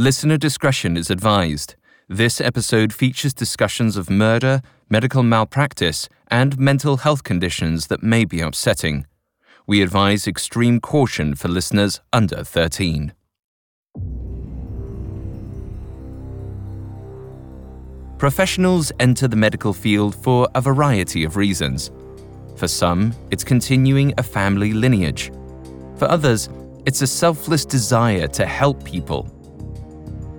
Listener discretion is advised. This episode features discussions of murder, medical malpractice, and mental health conditions that may be upsetting. We advise extreme caution for listeners under 13. Professionals enter the medical field for a variety of reasons. For some, it's continuing a family lineage. For others, it's a selfless desire to help people.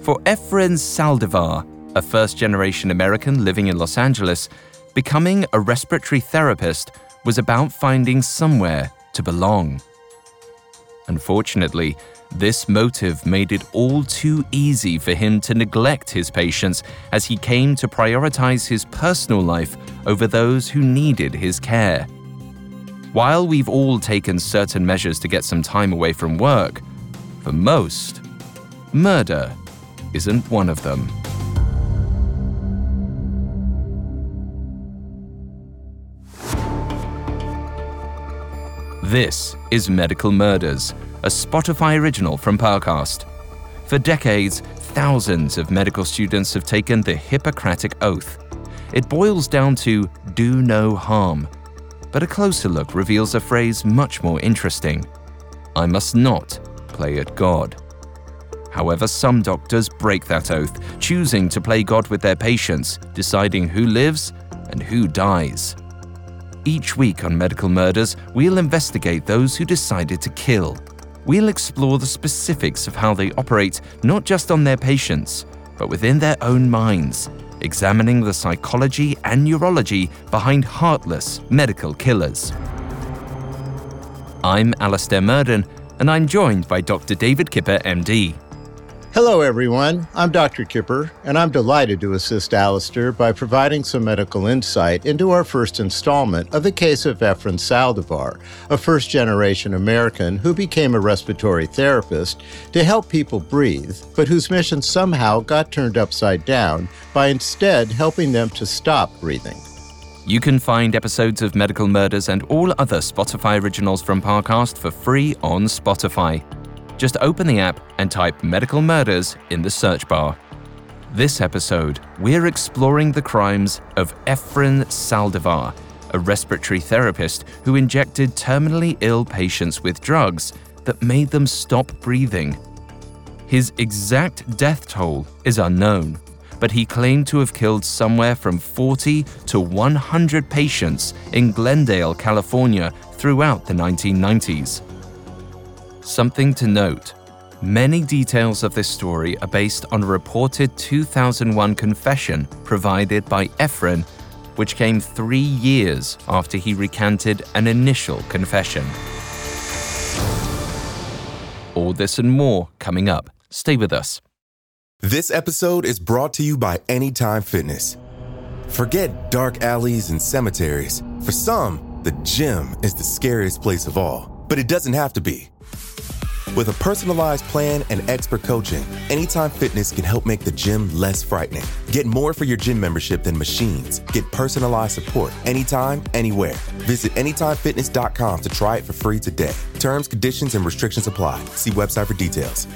For Efren Saldivar, a first generation American living in Los Angeles, becoming a respiratory therapist was about finding somewhere to belong. Unfortunately, this motive made it all too easy for him to neglect his patients as he came to prioritize his personal life over those who needed his care. While we've all taken certain measures to get some time away from work, for most, murder isn't one of them. This is Medical Murders, a Spotify original from Parcast. For decades, thousands of medical students have taken the Hippocratic Oath. It boils down to do no harm. But a closer look reveals a phrase much more interesting I must not play at God. However, some doctors break that oath, choosing to play God with their patients, deciding who lives and who dies. Each week on Medical Murders, we'll investigate those who decided to kill. We'll explore the specifics of how they operate not just on their patients, but within their own minds, examining the psychology and neurology behind heartless medical killers. I'm Alastair Murden, and I'm joined by Dr. David Kipper, MD. Hello, everyone. I'm Dr. Kipper, and I'm delighted to assist Alastair by providing some medical insight into our first installment of the case of Efren Saldivar, a first generation American who became a respiratory therapist to help people breathe, but whose mission somehow got turned upside down by instead helping them to stop breathing. You can find episodes of Medical Murders and all other Spotify originals from Parcast for free on Spotify. Just open the app and type Medical Murders in the search bar. This episode, we're exploring the crimes of Efren Saldivar, a respiratory therapist who injected terminally ill patients with drugs that made them stop breathing. His exact death toll is unknown, but he claimed to have killed somewhere from 40 to 100 patients in Glendale, California throughout the 1990s. Something to note many details of this story are based on a reported 2001 confession provided by Efren, which came three years after he recanted an initial confession. All this and more coming up. Stay with us. This episode is brought to you by Anytime Fitness. Forget dark alleys and cemeteries. For some, the gym is the scariest place of all, but it doesn't have to be. With a personalized plan and expert coaching, Anytime Fitness can help make the gym less frightening. Get more for your gym membership than machines. Get personalized support anytime, anywhere. Visit AnytimeFitness.com to try it for free today. Terms, conditions, and restrictions apply. See website for details.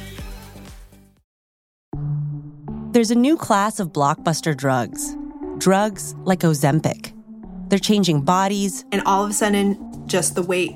There's a new class of blockbuster drugs. Drugs like Ozempic. They're changing bodies. And all of a sudden, just the weight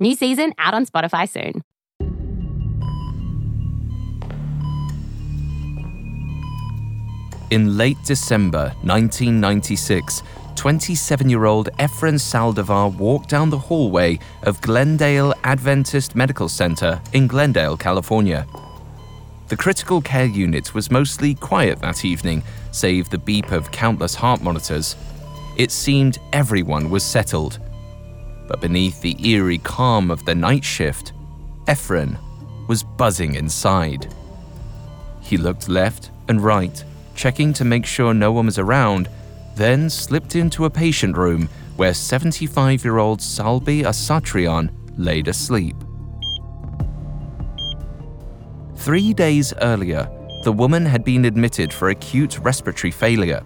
New season out on Spotify soon. In late December 1996, 27 year old Efren Saldivar walked down the hallway of Glendale Adventist Medical Center in Glendale, California. The critical care unit was mostly quiet that evening, save the beep of countless heart monitors. It seemed everyone was settled. But beneath the eerie calm of the night shift, Efren was buzzing inside. He looked left and right, checking to make sure no one was around, then slipped into a patient room where 75 year old Salbi Asatrian laid asleep. Three days earlier, the woman had been admitted for acute respiratory failure.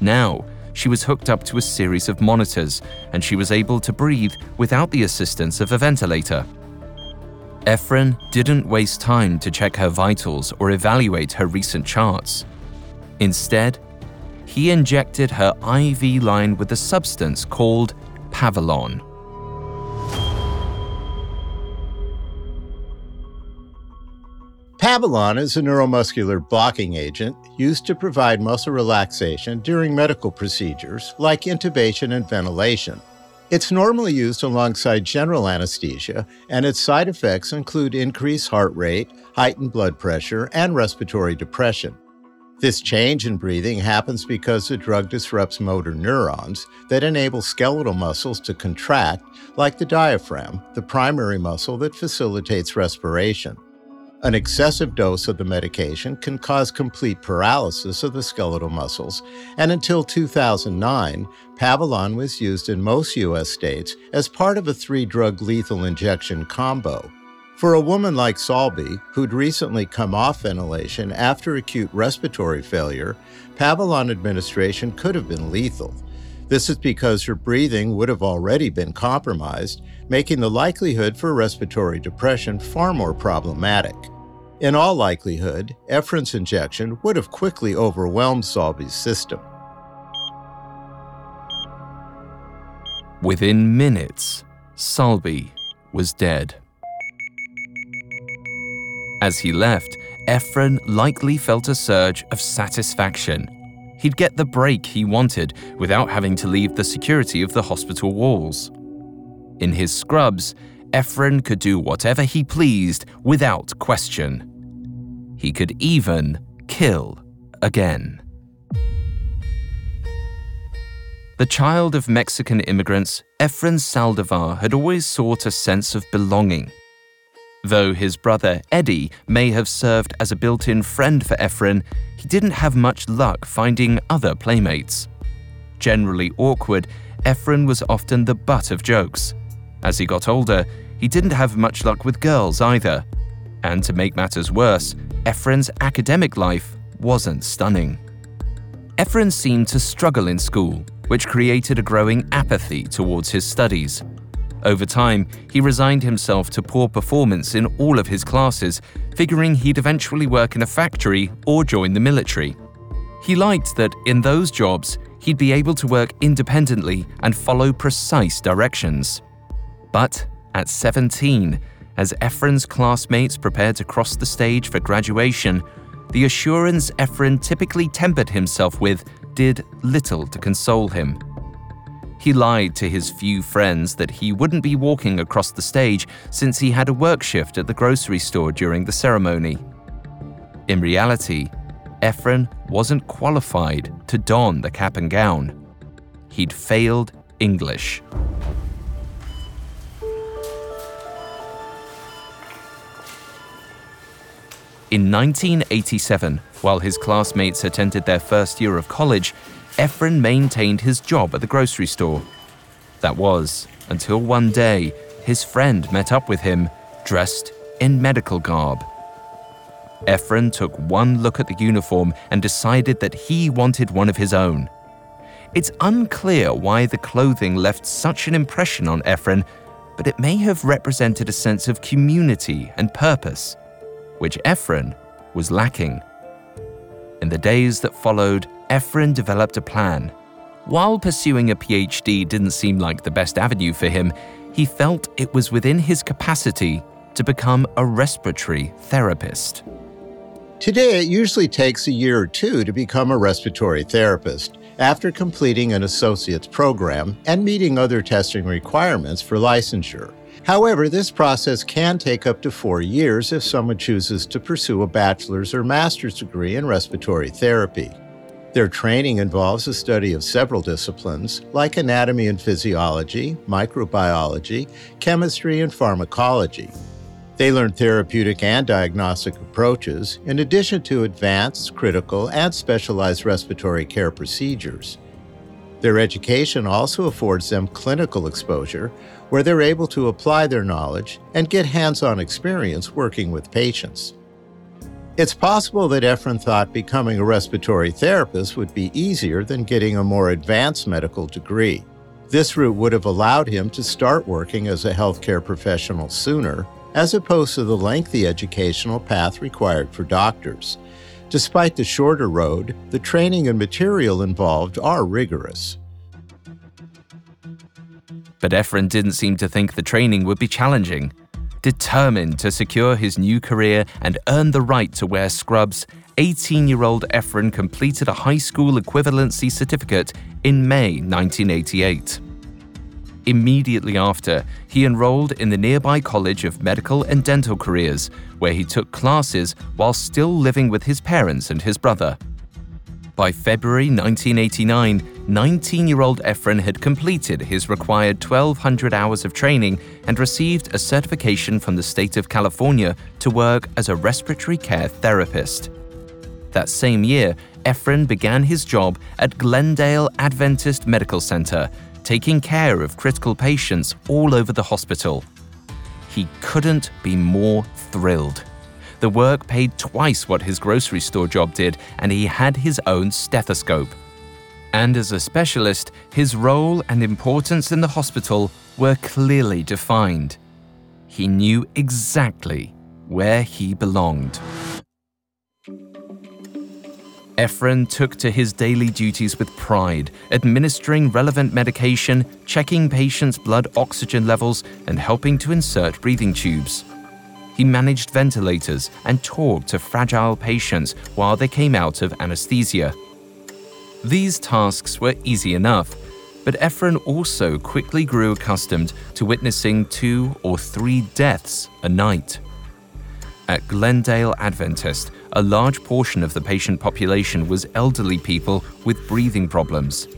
Now, she was hooked up to a series of monitors and she was able to breathe without the assistance of a ventilator. Efren didn't waste time to check her vitals or evaluate her recent charts. Instead, he injected her IV line with a substance called Pavulon. Pavulon is a neuromuscular blocking agent used to provide muscle relaxation during medical procedures like intubation and ventilation. It's normally used alongside general anesthesia, and its side effects include increased heart rate, heightened blood pressure, and respiratory depression. This change in breathing happens because the drug disrupts motor neurons that enable skeletal muscles to contract, like the diaphragm, the primary muscle that facilitates respiration. An excessive dose of the medication can cause complete paralysis of the skeletal muscles, and until 2009, Pavulon was used in most U.S. states as part of a three drug lethal injection combo. For a woman like Salbi, who'd recently come off ventilation after acute respiratory failure, Pavulon administration could have been lethal. This is because her breathing would have already been compromised, making the likelihood for respiratory depression far more problematic. In all likelihood, Efren's injection would have quickly overwhelmed Salbi's system. Within minutes, Salbi was dead. As he left, Efren likely felt a surge of satisfaction. He'd get the break he wanted without having to leave the security of the hospital walls. In his scrubs, Efren could do whatever he pleased without question. He could even kill again. The child of Mexican immigrants, Efren Saldivar had always sought a sense of belonging. Though his brother Eddie may have served as a built in friend for Efren, he didn't have much luck finding other playmates. Generally awkward, Efren was often the butt of jokes. As he got older, he didn't have much luck with girls either. And to make matters worse, Efren's academic life wasn't stunning. Efren seemed to struggle in school, which created a growing apathy towards his studies. Over time, he resigned himself to poor performance in all of his classes, figuring he'd eventually work in a factory or join the military. He liked that in those jobs, he'd be able to work independently and follow precise directions. But at 17, as Efren's classmates prepared to cross the stage for graduation, the assurance Efren typically tempered himself with did little to console him. He lied to his few friends that he wouldn't be walking across the stage since he had a work shift at the grocery store during the ceremony. In reality, Efren wasn't qualified to don the cap and gown. He'd failed English. In 1987, while his classmates attended their first year of college, Efren maintained his job at the grocery store. That was until one day his friend met up with him, dressed in medical garb. Efren took one look at the uniform and decided that he wanted one of his own. It's unclear why the clothing left such an impression on Efren, but it may have represented a sense of community and purpose which Efren was lacking. In the days that followed, Efren developed a plan. While pursuing a PhD didn't seem like the best avenue for him, he felt it was within his capacity to become a respiratory therapist. Today, it usually takes a year or two to become a respiratory therapist, after completing an associate's program and meeting other testing requirements for licensure. However, this process can take up to four years if someone chooses to pursue a bachelor's or master's degree in respiratory therapy. Their training involves a study of several disciplines like anatomy and physiology, microbiology, chemistry, and pharmacology. They learn therapeutic and diagnostic approaches, in addition to advanced, critical, and specialized respiratory care procedures. Their education also affords them clinical exposure, where they're able to apply their knowledge and get hands on experience working with patients. It's possible that Efren thought becoming a respiratory therapist would be easier than getting a more advanced medical degree. This route would have allowed him to start working as a healthcare professional sooner, as opposed to the lengthy educational path required for doctors. Despite the shorter road, the training and material involved are rigorous. But Efren didn't seem to think the training would be challenging. Determined to secure his new career and earn the right to wear scrubs, 18 year old Efren completed a high school equivalency certificate in May 1988. Immediately after, he enrolled in the nearby College of Medical and Dental Careers, where he took classes while still living with his parents and his brother. By February 1989, 19 year old Efren had completed his required 1,200 hours of training and received a certification from the state of California to work as a respiratory care therapist. That same year, Efren began his job at Glendale Adventist Medical Center, taking care of critical patients all over the hospital. He couldn't be more thrilled. The work paid twice what his grocery store job did, and he had his own stethoscope. And as a specialist, his role and importance in the hospital were clearly defined. He knew exactly where he belonged. Efren took to his daily duties with pride, administering relevant medication, checking patients' blood oxygen levels, and helping to insert breathing tubes. He managed ventilators and talked to fragile patients while they came out of anesthesia. These tasks were easy enough, but Efren also quickly grew accustomed to witnessing two or three deaths a night. At Glendale Adventist, a large portion of the patient population was elderly people with breathing problems.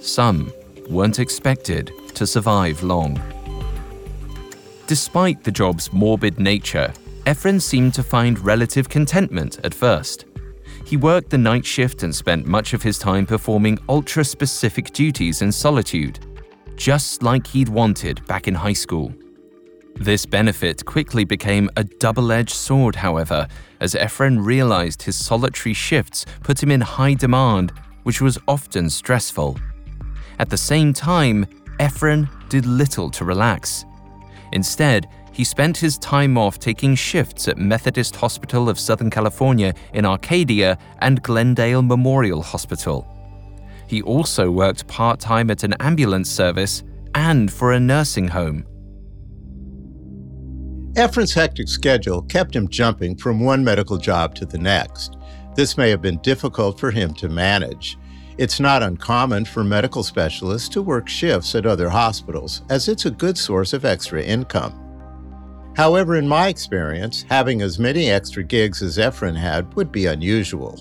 Some weren't expected to survive long. Despite the job's morbid nature, Efren seemed to find relative contentment at first. He worked the night shift and spent much of his time performing ultra specific duties in solitude, just like he'd wanted back in high school. This benefit quickly became a double edged sword, however, as Efren realized his solitary shifts put him in high demand, which was often stressful. At the same time, Efren did little to relax. Instead, he spent his time off taking shifts at Methodist Hospital of Southern California in Arcadia and Glendale Memorial Hospital. He also worked part time at an ambulance service and for a nursing home. Efren's hectic schedule kept him jumping from one medical job to the next. This may have been difficult for him to manage. It's not uncommon for medical specialists to work shifts at other hospitals, as it's a good source of extra income. However, in my experience, having as many extra gigs as Efren had would be unusual.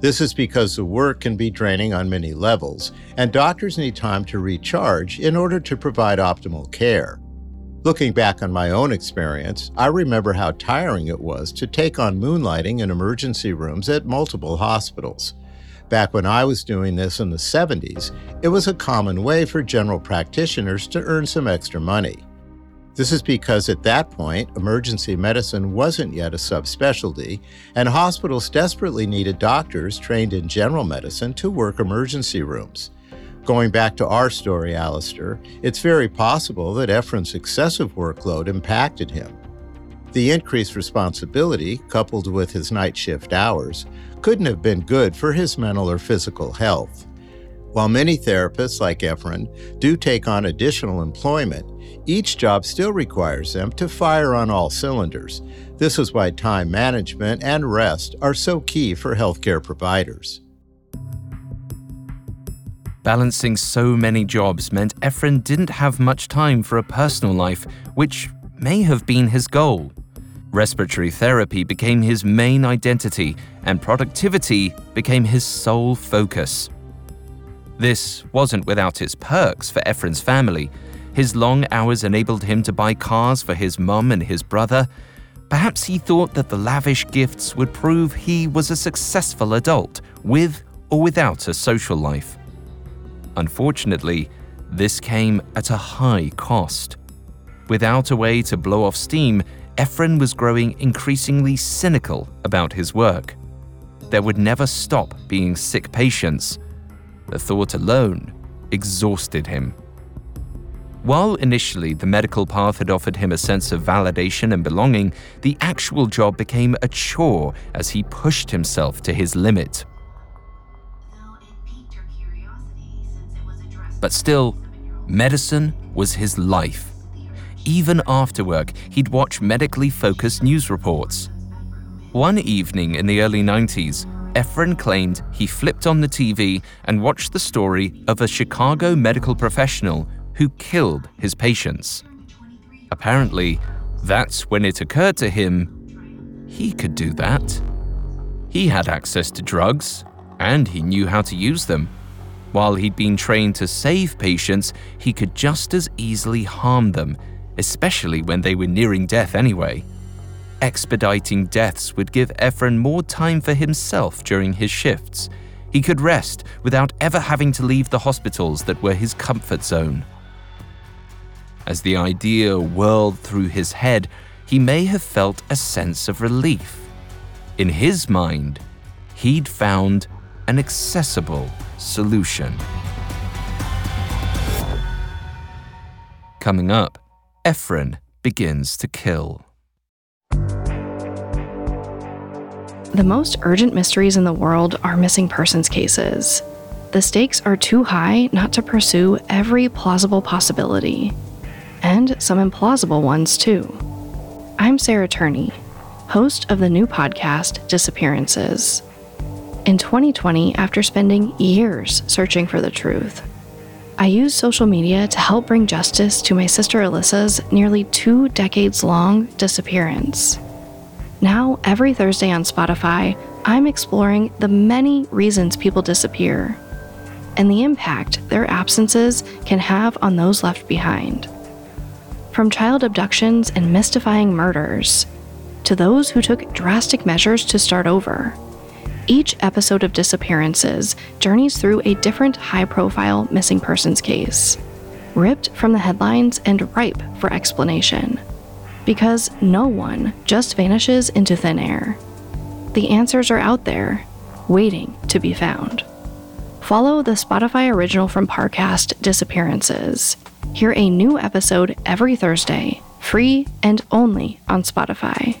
This is because the work can be draining on many levels, and doctors need time to recharge in order to provide optimal care. Looking back on my own experience, I remember how tiring it was to take on moonlighting in emergency rooms at multiple hospitals. Back when I was doing this in the 70s, it was a common way for general practitioners to earn some extra money. This is because at that point, emergency medicine wasn't yet a subspecialty, and hospitals desperately needed doctors trained in general medicine to work emergency rooms. Going back to our story, Alastair, it's very possible that Efren's excessive workload impacted him. The increased responsibility, coupled with his night shift hours, couldn't have been good for his mental or physical health. While many therapists, like Efren, do take on additional employment, each job still requires them to fire on all cylinders. This is why time management and rest are so key for healthcare providers. Balancing so many jobs meant Efren didn't have much time for a personal life, which may have been his goal. Respiratory therapy became his main identity, and productivity became his sole focus. This wasn't without its perks for Efren's family. His long hours enabled him to buy cars for his mum and his brother. Perhaps he thought that the lavish gifts would prove he was a successful adult, with or without a social life. Unfortunately, this came at a high cost. Without a way to blow off steam, Efren was growing increasingly cynical about his work. There would never stop being sick patients. The thought alone exhausted him. While initially the medical path had offered him a sense of validation and belonging, the actual job became a chore as he pushed himself to his limit. But still, medicine was his life. Even after work, he'd watch medically focused news reports. One evening in the early 90s, Efren claimed he flipped on the TV and watched the story of a Chicago medical professional who killed his patients. Apparently, that's when it occurred to him he could do that. He had access to drugs, and he knew how to use them. While he'd been trained to save patients, he could just as easily harm them, especially when they were nearing death anyway. Expediting deaths would give Efren more time for himself during his shifts. He could rest without ever having to leave the hospitals that were his comfort zone. As the idea whirled through his head, he may have felt a sense of relief. In his mind, he'd found an accessible solution. Coming up, Efren begins to kill. The most urgent mysteries in the world are missing persons cases. The stakes are too high not to pursue every plausible possibility, and some implausible ones too. I'm Sarah Turney, host of the new podcast Disappearances. In 2020, after spending years searching for the truth, I use social media to help bring justice to my sister Alyssa's nearly two decades long disappearance. Now, every Thursday on Spotify, I'm exploring the many reasons people disappear and the impact their absences can have on those left behind. From child abductions and mystifying murders to those who took drastic measures to start over. Each episode of Disappearances journeys through a different high profile missing persons case, ripped from the headlines and ripe for explanation. Because no one just vanishes into thin air. The answers are out there, waiting to be found. Follow the Spotify original from Parcast Disappearances. Hear a new episode every Thursday, free and only on Spotify.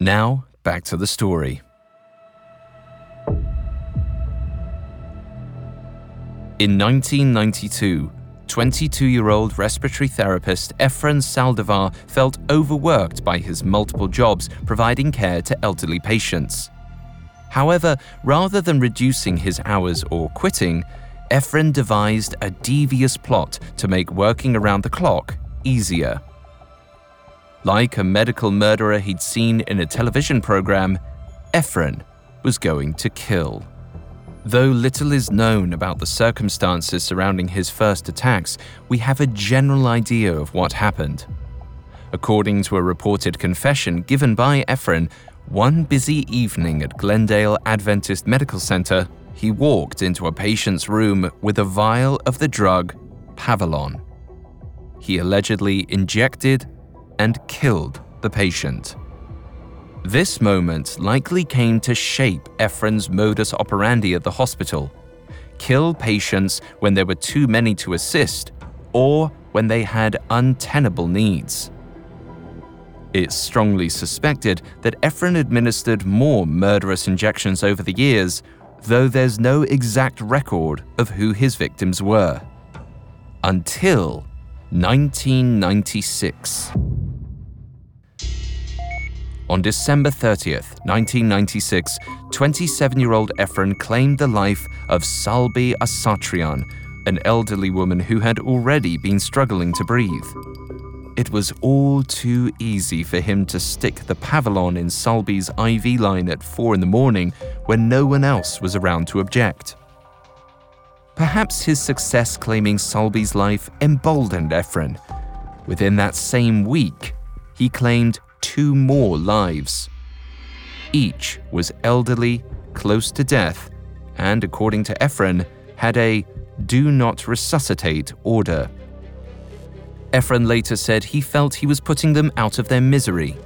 Now, back to the story. In 1992, 22 year old respiratory therapist Efren Saldivar felt overworked by his multiple jobs providing care to elderly patients. However, rather than reducing his hours or quitting, Efren devised a devious plot to make working around the clock easier. Like a medical murderer he'd seen in a television program, Efren was going to kill. Though little is known about the circumstances surrounding his first attacks, we have a general idea of what happened. According to a reported confession given by Efren, one busy evening at Glendale Adventist Medical Center, he walked into a patient's room with a vial of the drug Pavulon. He allegedly injected and killed the patient. This moment likely came to shape Efren's modus operandi at the hospital kill patients when there were too many to assist or when they had untenable needs. It's strongly suspected that Efren administered more murderous injections over the years, though there's no exact record of who his victims were. Until 1996. On December 30th, 1996, 27 year old Efren claimed the life of Salbi Asatrian, an elderly woman who had already been struggling to breathe. It was all too easy for him to stick the Pavulon in Salbi's IV line at 4 in the morning when no one else was around to object. Perhaps his success claiming Salbi's life emboldened Efren. Within that same week, he claimed two more lives. Each was elderly, close to death, and according to Efren, had a do not resuscitate order. Efren later said he felt he was putting them out of their misery.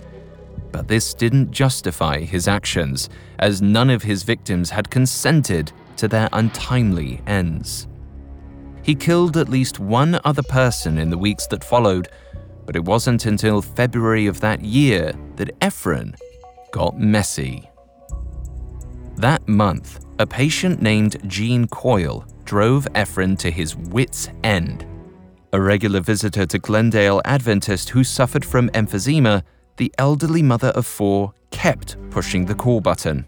But this didn't justify his actions, as none of his victims had consented to their untimely ends. He killed at least one other person in the weeks that followed, but it wasn't until February of that year that Efren got messy. That month, a patient named Jean Coyle drove Efren to his wits' end. A regular visitor to Glendale Adventist who suffered from emphysema, the elderly mother of four kept pushing the call button.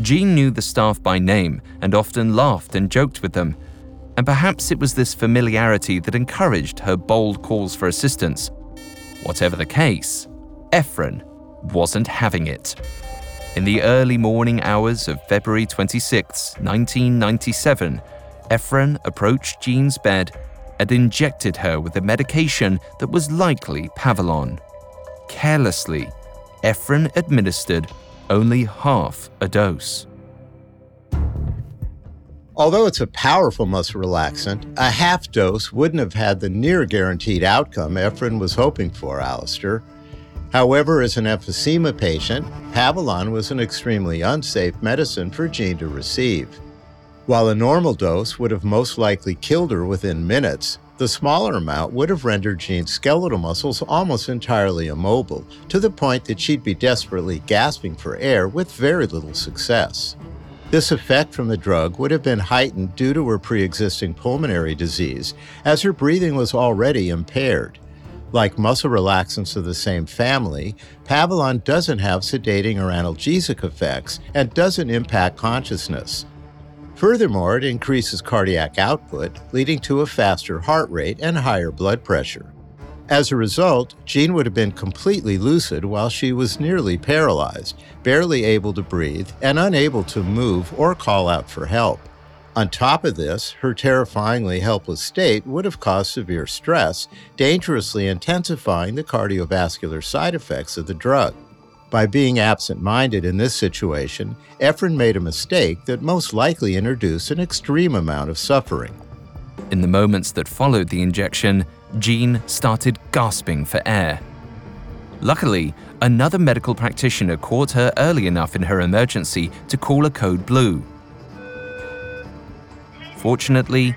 Jean knew the staff by name and often laughed and joked with them, and perhaps it was this familiarity that encouraged her bold calls for assistance. Whatever the case, Efren wasn't having it. In the early morning hours of February 26, 1997, Efren approached Jean's bed and injected her with a medication that was likely Pavulon. Carelessly, Efren administered only half a dose. Although it's a powerful muscle relaxant, a half dose wouldn't have had the near guaranteed outcome Efren was hoping for, Alastair. However, as an emphysema patient, Pavulon was an extremely unsafe medicine for Jean to receive. While a normal dose would have most likely killed her within minutes, the smaller amount would have rendered Jean's skeletal muscles almost entirely immobile, to the point that she'd be desperately gasping for air with very little success. This effect from the drug would have been heightened due to her pre existing pulmonary disease, as her breathing was already impaired. Like muscle relaxants of the same family, Pavulon doesn't have sedating or analgesic effects and doesn't impact consciousness. Furthermore, it increases cardiac output, leading to a faster heart rate and higher blood pressure. As a result, Jean would have been completely lucid while she was nearly paralyzed, barely able to breathe, and unable to move or call out for help. On top of this, her terrifyingly helpless state would have caused severe stress, dangerously intensifying the cardiovascular side effects of the drug. By being absent minded in this situation, Efren made a mistake that most likely introduced an extreme amount of suffering. In the moments that followed the injection, Jean started gasping for air. Luckily, another medical practitioner caught her early enough in her emergency to call a code blue. Fortunately,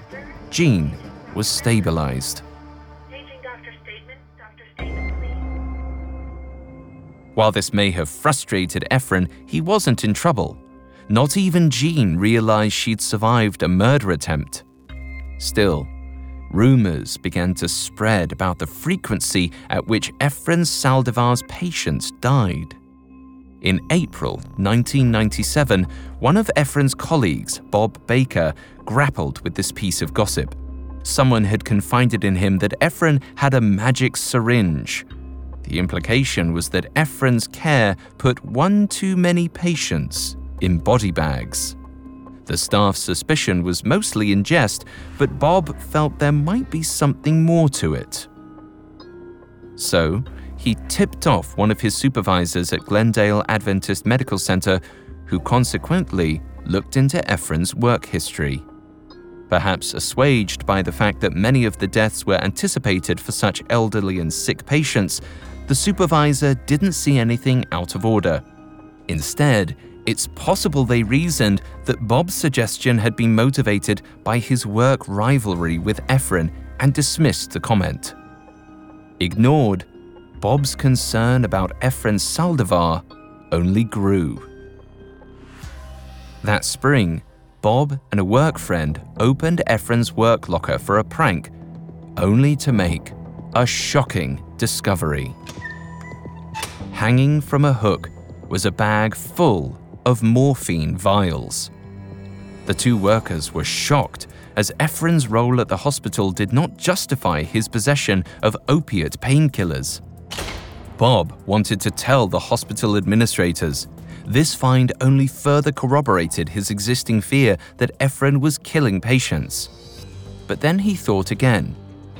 Jean was stabilized. While this may have frustrated Efren, he wasn't in trouble. Not even Jean realized she'd survived a murder attempt. Still, rumors began to spread about the frequency at which Efren Saldivar's patients died. In April 1997, one of Efren's colleagues, Bob Baker, grappled with this piece of gossip. Someone had confided in him that Efren had a magic syringe. The implication was that Efren's care put one too many patients in body bags. The staff's suspicion was mostly in jest, but Bob felt there might be something more to it. So, he tipped off one of his supervisors at Glendale Adventist Medical Center, who consequently looked into Efren's work history. Perhaps assuaged by the fact that many of the deaths were anticipated for such elderly and sick patients, the supervisor didn't see anything out of order. Instead, it's possible they reasoned that Bob's suggestion had been motivated by his work rivalry with Efren and dismissed the comment. Ignored, Bob's concern about Efren Saldivar only grew. That spring, Bob and a work friend opened Efren's work locker for a prank, only to make a shocking discovery. Hanging from a hook was a bag full of morphine vials. The two workers were shocked as Efren's role at the hospital did not justify his possession of opiate painkillers. Bob wanted to tell the hospital administrators. This find only further corroborated his existing fear that Efren was killing patients. But then he thought again.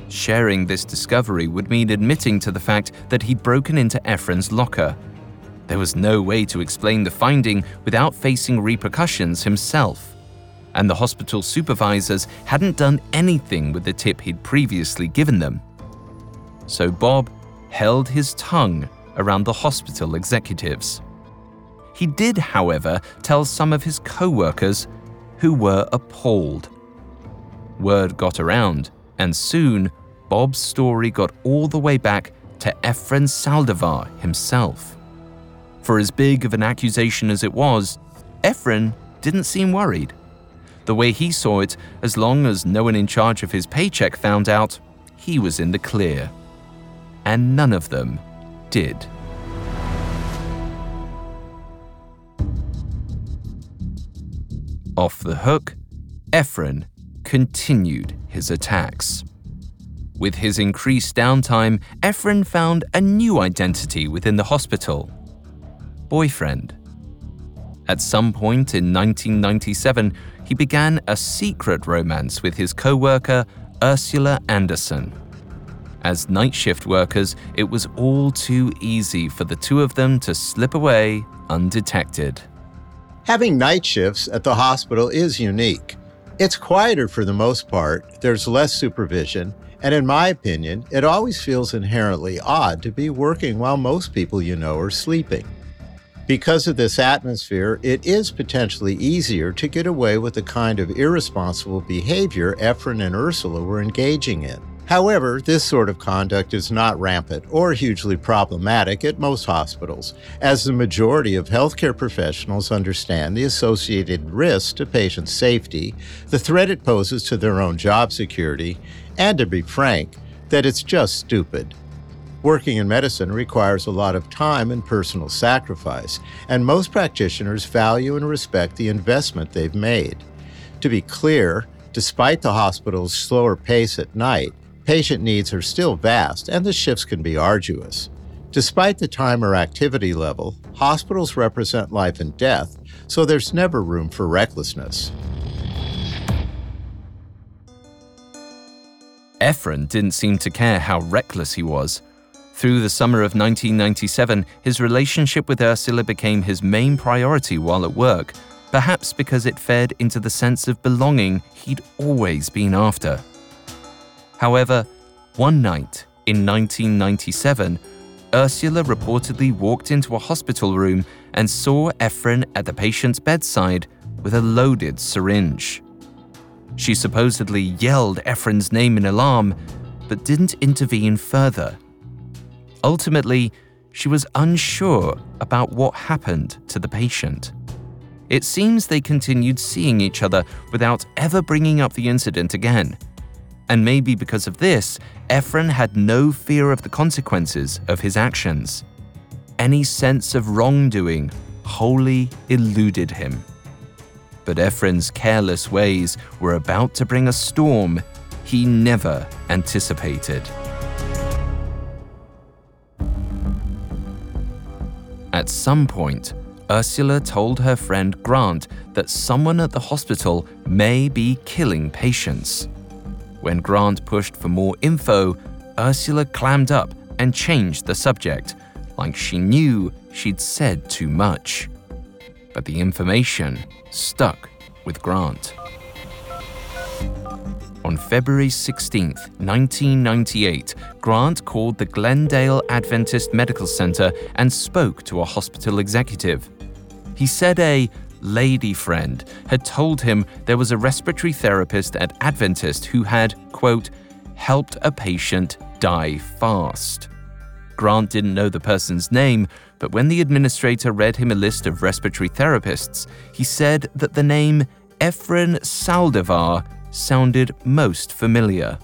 Sharing this discovery would mean admitting to the fact that he'd broken into Efren's locker. There was no way to explain the finding without facing repercussions himself. And the hospital supervisors hadn't done anything with the tip he'd previously given them. So Bob held his tongue around the hospital executives. He did, however, tell some of his co workers who were appalled. Word got around, and soon Bob's story got all the way back to Efren Saldivar himself. For as big of an accusation as it was, Efren didn't seem worried. The way he saw it, as long as no one in charge of his paycheck found out, he was in the clear and none of them did. Off the hook, Efren continued his attacks. With his increased downtime, Efren found a new identity within the hospital boyfriend. At some point in 1997, he began a secret romance with his co worker, Ursula Anderson. As night shift workers, it was all too easy for the two of them to slip away undetected. Having night shifts at the hospital is unique. It's quieter for the most part, there's less supervision, and in my opinion, it always feels inherently odd to be working while most people you know are sleeping. Because of this atmosphere, it is potentially easier to get away with the kind of irresponsible behavior Efren and Ursula were engaging in. However, this sort of conduct is not rampant or hugely problematic at most hospitals, as the majority of healthcare professionals understand the associated risks to patient safety, the threat it poses to their own job security, and to be frank, that it's just stupid. Working in medicine requires a lot of time and personal sacrifice, and most practitioners value and respect the investment they've made. To be clear, despite the hospital's slower pace at night, Patient needs are still vast and the shifts can be arduous. Despite the time or activity level, hospitals represent life and death, so there's never room for recklessness. Efren didn't seem to care how reckless he was. Through the summer of 1997, his relationship with Ursula became his main priority while at work, perhaps because it fed into the sense of belonging he'd always been after. However, one night in 1997, Ursula reportedly walked into a hospital room and saw Efren at the patient's bedside with a loaded syringe. She supposedly yelled Efren's name in alarm, but didn't intervene further. Ultimately, she was unsure about what happened to the patient. It seems they continued seeing each other without ever bringing up the incident again. And maybe because of this, Efren had no fear of the consequences of his actions. Any sense of wrongdoing wholly eluded him. But Efren's careless ways were about to bring a storm he never anticipated. At some point, Ursula told her friend Grant that someone at the hospital may be killing patients. When Grant pushed for more info, Ursula clammed up and changed the subject, like she knew she'd said too much. But the information stuck with Grant. On February 16, 1998, Grant called the Glendale Adventist Medical Center and spoke to a hospital executive. He said a lady friend had told him there was a respiratory therapist at Adventist who had, quote, helped a patient die fast. Grant didn't know the person's name, but when the administrator read him a list of respiratory therapists, he said that the name Efren Saldivar sounded most familiar.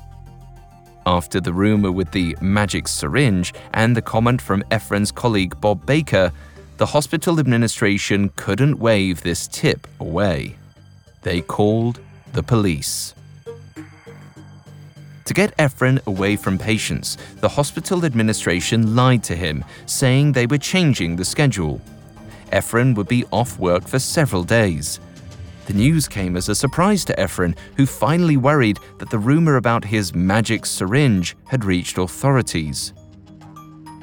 After the rumor with the magic syringe and the comment from Efren's colleague Bob Baker, the hospital administration couldn't wave this tip away. They called the police. To get Efren away from patients, the hospital administration lied to him, saying they were changing the schedule. Efren would be off work for several days. The news came as a surprise to Efren, who finally worried that the rumor about his magic syringe had reached authorities.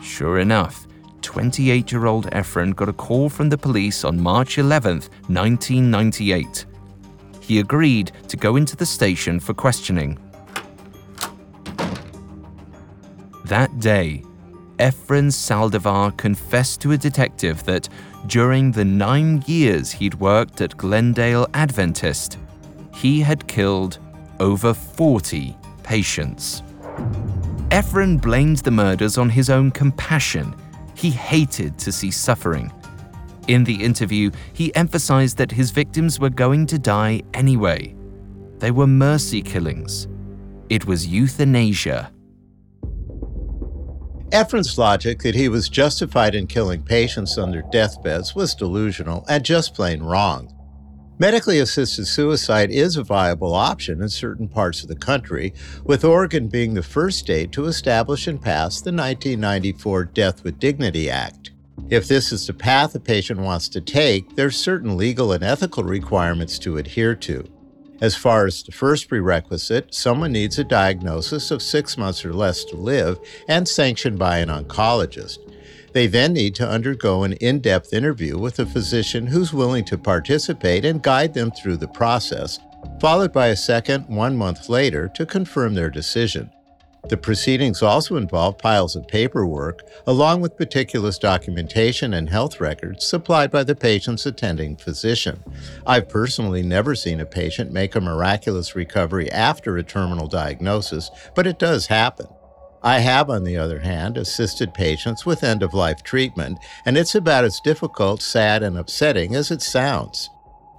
Sure enough, 28 year old Efren got a call from the police on March 11, 1998. He agreed to go into the station for questioning. That day, Efren Saldivar confessed to a detective that during the nine years he'd worked at Glendale Adventist, he had killed over 40 patients. Efren blamed the murders on his own compassion. He hated to see suffering. In the interview, he emphasized that his victims were going to die anyway. They were mercy killings. It was euthanasia. Efren's logic that he was justified in killing patients on their deathbeds was delusional and just plain wrong. Medically assisted suicide is a viable option in certain parts of the country, with Oregon being the first state to establish and pass the 1994 Death with Dignity Act. If this is the path a patient wants to take, there's certain legal and ethical requirements to adhere to. As far as the first prerequisite, someone needs a diagnosis of six months or less to live and sanctioned by an oncologist. They then need to undergo an in depth interview with a physician who's willing to participate and guide them through the process, followed by a second one month later to confirm their decision. The proceedings also involve piles of paperwork, along with meticulous documentation and health records supplied by the patient's attending physician. I've personally never seen a patient make a miraculous recovery after a terminal diagnosis, but it does happen. I have, on the other hand, assisted patients with end of life treatment, and it's about as difficult, sad, and upsetting as it sounds.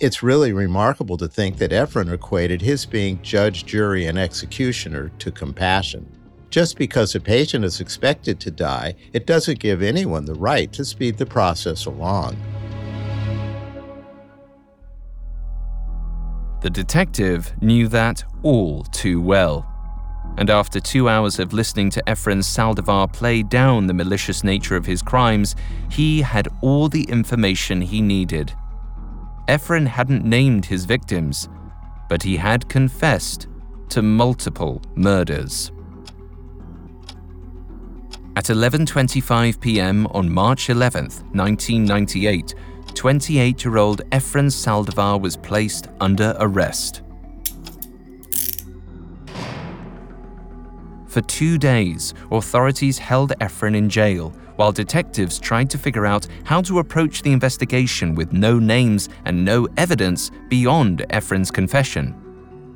It's really remarkable to think that Efren equated his being judge, jury, and executioner to compassion. Just because a patient is expected to die, it doesn't give anyone the right to speed the process along. The detective knew that all too well. And after two hours of listening to Efren Saldivar play down the malicious nature of his crimes, he had all the information he needed. Efren hadn't named his victims, but he had confessed to multiple murders. At 11:25 p.m. on March 11, 1998, 28-year-old Efren Saldivar was placed under arrest. For two days, authorities held Efren in jail while detectives tried to figure out how to approach the investigation with no names and no evidence beyond Efren's confession.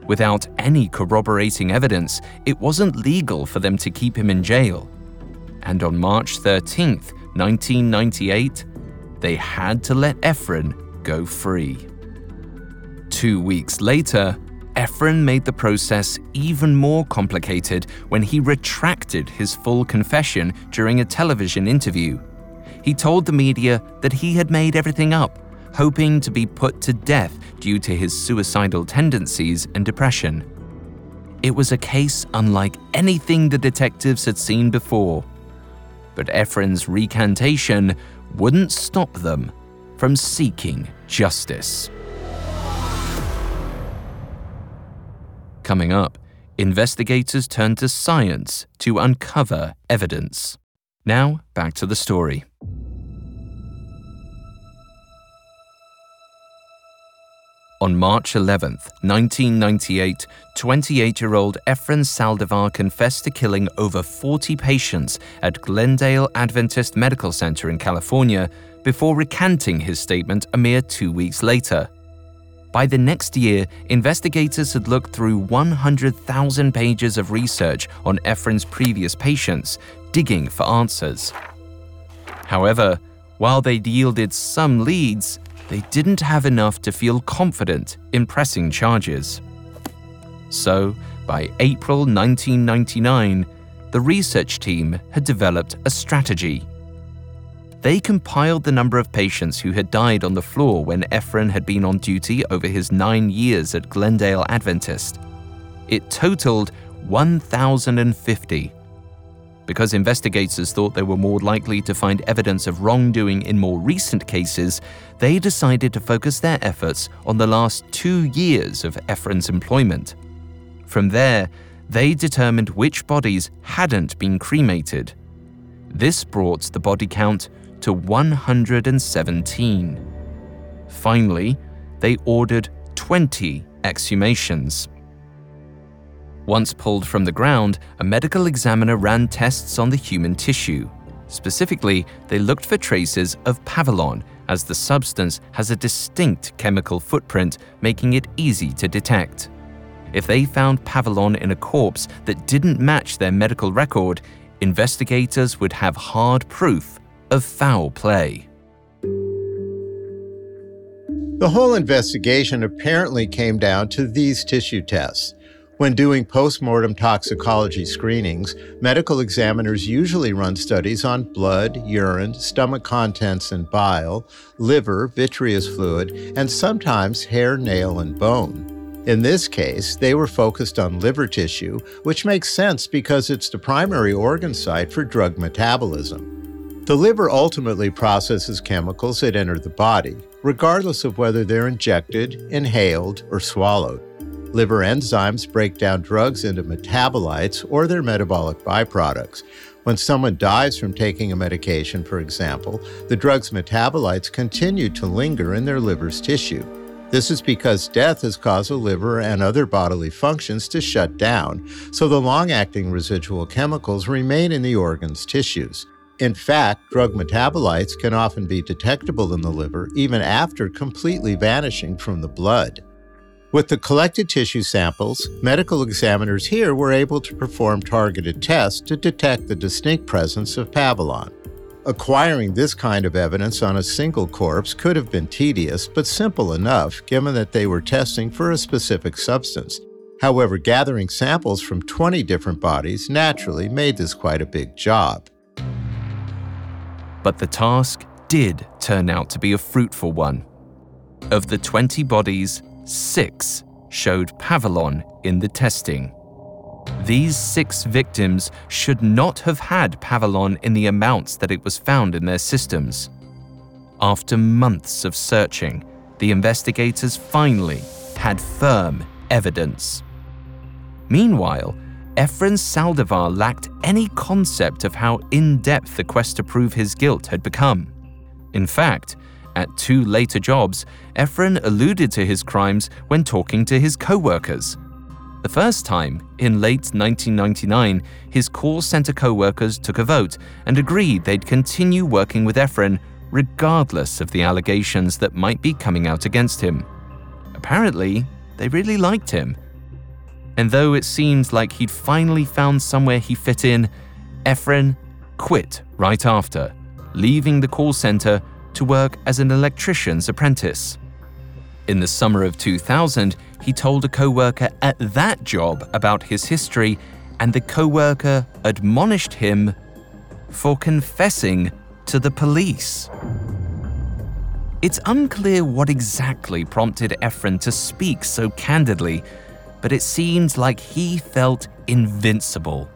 Without any corroborating evidence, it wasn't legal for them to keep him in jail. And on March 13, 1998, they had to let Efren go free. Two weeks later, Efren made the process even more complicated when he retracted his full confession during a television interview. He told the media that he had made everything up, hoping to be put to death due to his suicidal tendencies and depression. It was a case unlike anything the detectives had seen before. But Efren's recantation wouldn't stop them from seeking justice. Coming up, investigators turn to science to uncover evidence. Now, back to the story. On March 11, 1998, 28 year old Efren Saldivar confessed to killing over 40 patients at Glendale Adventist Medical Center in California before recanting his statement a mere two weeks later. By the next year, investigators had looked through 100,000 pages of research on Efren's previous patients, digging for answers. However, while they'd yielded some leads, they didn't have enough to feel confident in pressing charges. So, by April 1999, the research team had developed a strategy. They compiled the number of patients who had died on the floor when Efren had been on duty over his nine years at Glendale Adventist. It totaled 1,050 because investigators thought they were more likely to find evidence of wrongdoing in more recent cases, they decided to focus their efforts on the last two years of Efren's employment. From there, they determined which bodies hadn't been cremated. This brought the body count to 117. Finally, they ordered 20 exhumations. Once pulled from the ground, a medical examiner ran tests on the human tissue. Specifically, they looked for traces of Pavulon, as the substance has a distinct chemical footprint, making it easy to detect. If they found Pavulon in a corpse that didn't match their medical record, investigators would have hard proof of foul play. The whole investigation apparently came down to these tissue tests. When doing postmortem toxicology screenings, medical examiners usually run studies on blood, urine, stomach contents and bile, liver, vitreous fluid, and sometimes hair, nail, and bone. In this case, they were focused on liver tissue, which makes sense because it's the primary organ site for drug metabolism. The liver ultimately processes chemicals that enter the body, regardless of whether they're injected, inhaled, or swallowed. Liver enzymes break down drugs into metabolites or their metabolic byproducts. When someone dies from taking a medication, for example, the drug's metabolites continue to linger in their liver's tissue. This is because death has caused the liver and other bodily functions to shut down, so the long acting residual chemicals remain in the organ's tissues. In fact, drug metabolites can often be detectable in the liver even after completely vanishing from the blood. With the collected tissue samples, medical examiners here were able to perform targeted tests to detect the distinct presence of Pavulon. Acquiring this kind of evidence on a single corpse could have been tedious, but simple enough given that they were testing for a specific substance. However, gathering samples from 20 different bodies naturally made this quite a big job. But the task did turn out to be a fruitful one. Of the 20 bodies, six showed Pavulon in the testing. These six victims should not have had Pavulon in the amounts that it was found in their systems. After months of searching, the investigators finally had firm evidence. Meanwhile, Efren Saldivar lacked any concept of how in depth the quest to prove his guilt had become. In fact, at two later jobs, Efren alluded to his crimes when talking to his co workers. The first time, in late 1999, his call center co workers took a vote and agreed they'd continue working with Efren regardless of the allegations that might be coming out against him. Apparently, they really liked him. And though it seemed like he'd finally found somewhere he fit in, Efren quit right after, leaving the call center to work as an electrician's apprentice. In the summer of 2000, he told a coworker at that job about his history, and the coworker admonished him for confessing to the police. It's unclear what exactly prompted Efren to speak so candidly, but it seems like he felt invincible.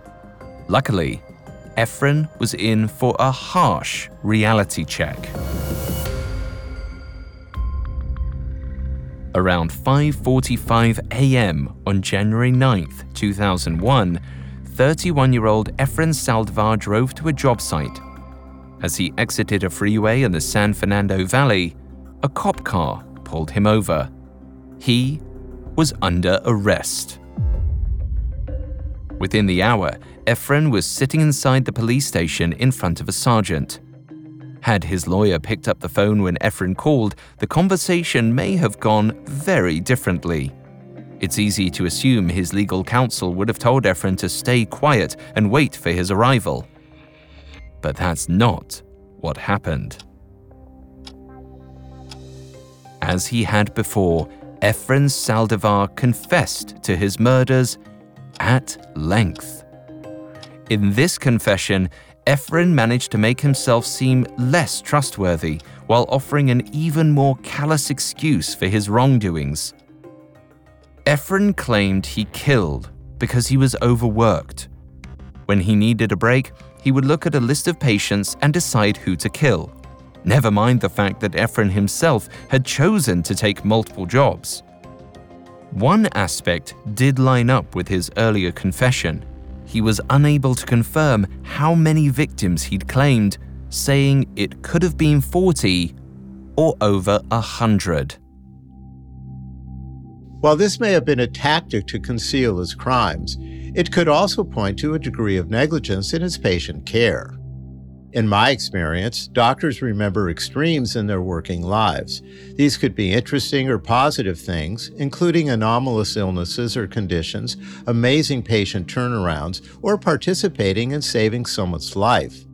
Luckily, Efren was in for a harsh reality check. Around 5:45 a.m. on January 9, 2001, 31-year-old Efren Saldivar drove to a job site. As he exited a freeway in the San Fernando Valley, a cop car pulled him over. he was under arrest. Within the hour, Efren was sitting inside the police station in front of a sergeant. Had his lawyer picked up the phone when Efren called, the conversation may have gone very differently. It's easy to assume his legal counsel would have told Efren to stay quiet and wait for his arrival. But that's not what happened. As he had before, Efren Saldivar confessed to his murders at length. In this confession, Efren managed to make himself seem less trustworthy while offering an even more callous excuse for his wrongdoings. Efren claimed he killed because he was overworked. When he needed a break, he would look at a list of patients and decide who to kill. Never mind the fact that Efren himself had chosen to take multiple jobs. One aspect did line up with his earlier confession. He was unable to confirm how many victims he'd claimed, saying it could have been 40 or over 100. While this may have been a tactic to conceal his crimes, it could also point to a degree of negligence in his patient care. In my experience, doctors remember extremes in their working lives. These could be interesting or positive things, including anomalous illnesses or conditions, amazing patient turnarounds, or participating in saving someone's life.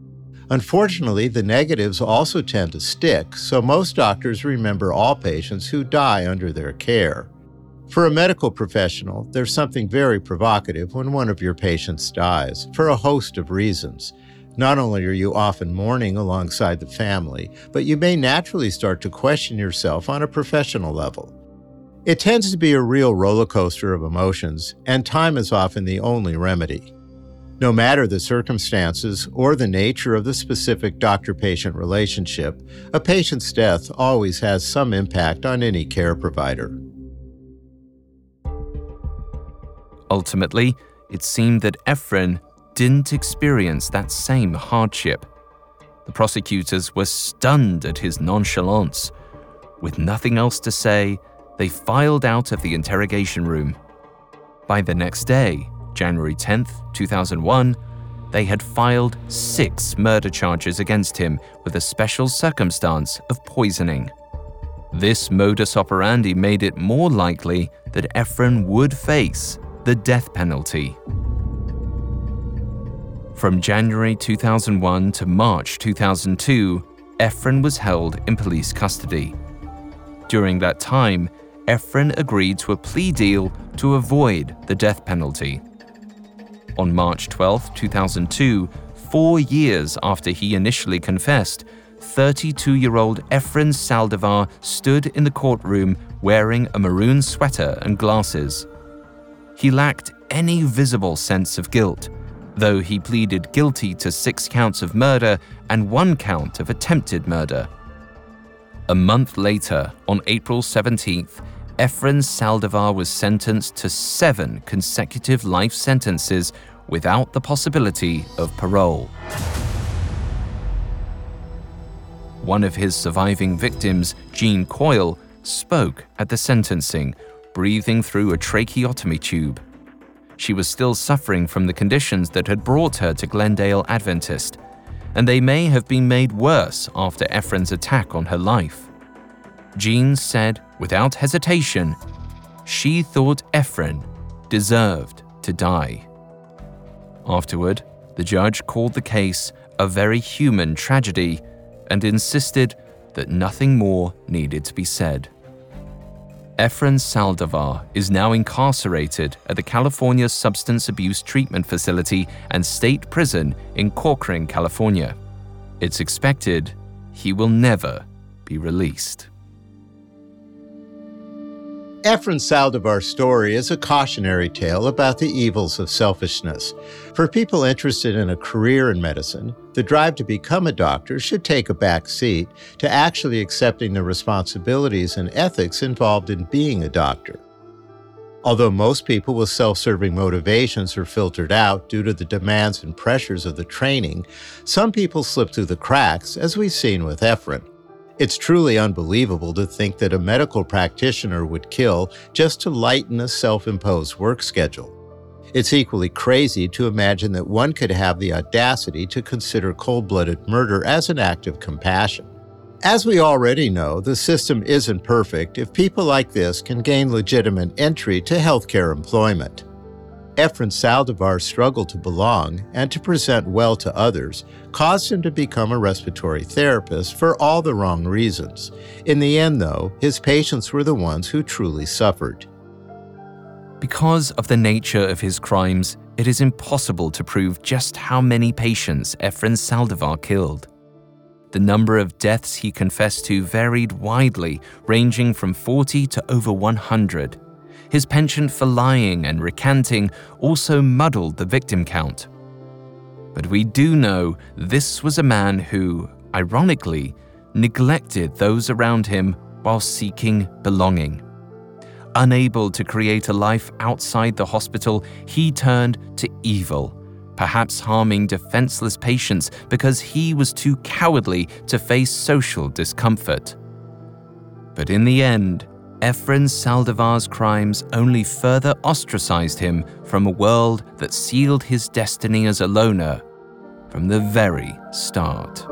Unfortunately, the negatives also tend to stick, so most doctors remember all patients who die under their care. For a medical professional, there's something very provocative when one of your patients dies, for a host of reasons. Not only are you often mourning alongside the family, but you may naturally start to question yourself on a professional level. It tends to be a real roller coaster of emotions, and time is often the only remedy. No matter the circumstances or the nature of the specific doctor patient relationship, a patient's death always has some impact on any care provider. Ultimately, it seemed that Efren didn't experience that same hardship. The prosecutors were stunned at his nonchalance. With nothing else to say, they filed out of the interrogation room. By the next day, January 10, 2001, they had filed six murder charges against him with a special circumstance of poisoning. This modus operandi made it more likely that Efren would face the death penalty. From January 2001 to March 2002, Efren was held in police custody. During that time, Efren agreed to a plea deal to avoid the death penalty. On March 12, 2002, four years after he initially confessed, 32 year old Efren Saldivar stood in the courtroom wearing a maroon sweater and glasses. He lacked any visible sense of guilt, though he pleaded guilty to six counts of murder and one count of attempted murder. A month later, on April 17th, Efren Saldivar was sentenced to seven consecutive life sentences without the possibility of parole. One of his surviving victims, Jean Coyle, spoke at the sentencing, breathing through a tracheotomy tube. She was still suffering from the conditions that had brought her to Glendale Adventist, and they may have been made worse after Efren's attack on her life. Jean said, without hesitation, she thought Efren deserved to die. Afterward, the judge called the case a very human tragedy and insisted that nothing more needed to be said. Efren Saldivar is now incarcerated at the California Substance Abuse Treatment Facility and State Prison in Corcoran, California. It's expected he will never be released. Efren Saldivar's story is a cautionary tale about the evils of selfishness. For people interested in a career in medicine, the drive to become a doctor should take a back seat to actually accepting the responsibilities and ethics involved in being a doctor. Although most people with self serving motivations are filtered out due to the demands and pressures of the training, some people slip through the cracks, as we've seen with Efren. It's truly unbelievable to think that a medical practitioner would kill just to lighten a self imposed work schedule. It's equally crazy to imagine that one could have the audacity to consider cold blooded murder as an act of compassion. As we already know, the system isn't perfect if people like this can gain legitimate entry to healthcare employment. Efren Saldivar's struggle to belong and to present well to others caused him to become a respiratory therapist for all the wrong reasons. In the end, though, his patients were the ones who truly suffered. Because of the nature of his crimes, it is impossible to prove just how many patients Efren Saldivar killed. The number of deaths he confessed to varied widely, ranging from 40 to over 100. His penchant for lying and recanting also muddled the victim count. But we do know this was a man who, ironically, neglected those around him while seeking belonging. Unable to create a life outside the hospital, he turned to evil, perhaps harming defenseless patients because he was too cowardly to face social discomfort. But in the end, Efren Saldivar's crimes only further ostracized him from a world that sealed his destiny as a loner from the very start.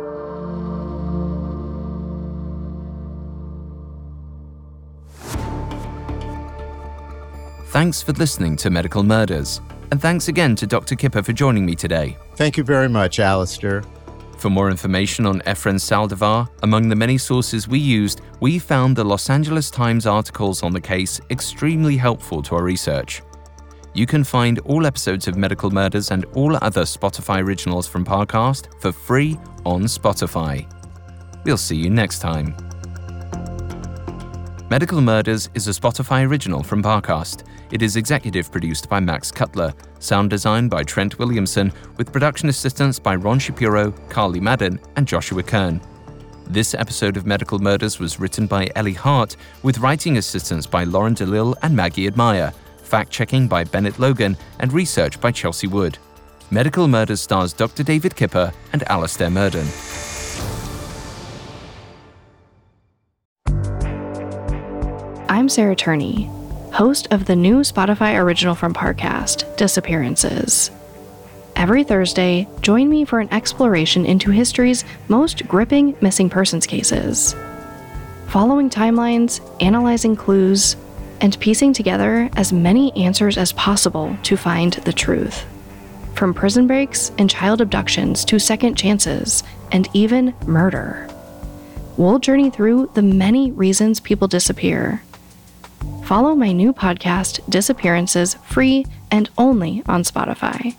Thanks for listening to Medical Murders, and thanks again to Dr. Kipper for joining me today. Thank you very much, Alastair. For more information on Efren Saldivar, among the many sources we used, we found the Los Angeles Times articles on the case extremely helpful to our research. You can find all episodes of Medical Murders and all other Spotify originals from Parcast for free on Spotify. We'll see you next time. Medical Murders is a Spotify original from Parcast. It is executive produced by Max Cutler, sound design by Trent Williamson, with production assistance by Ron Shapiro, Carly Madden, and Joshua Kern. This episode of Medical Murders was written by Ellie Hart, with writing assistance by Lauren DeLille and Maggie Admire, fact checking by Bennett Logan, and research by Chelsea Wood. Medical Murders stars Dr. David Kipper and Alastair Murden. I'm Sarah Turney, host of the new Spotify original from Parcast, Disappearances. Every Thursday, join me for an exploration into history's most gripping missing persons cases. Following timelines, analyzing clues, and piecing together as many answers as possible to find the truth. From prison breaks and child abductions to second chances and even murder. We'll journey through the many reasons people disappear Follow my new podcast, Disappearances, free and only on Spotify.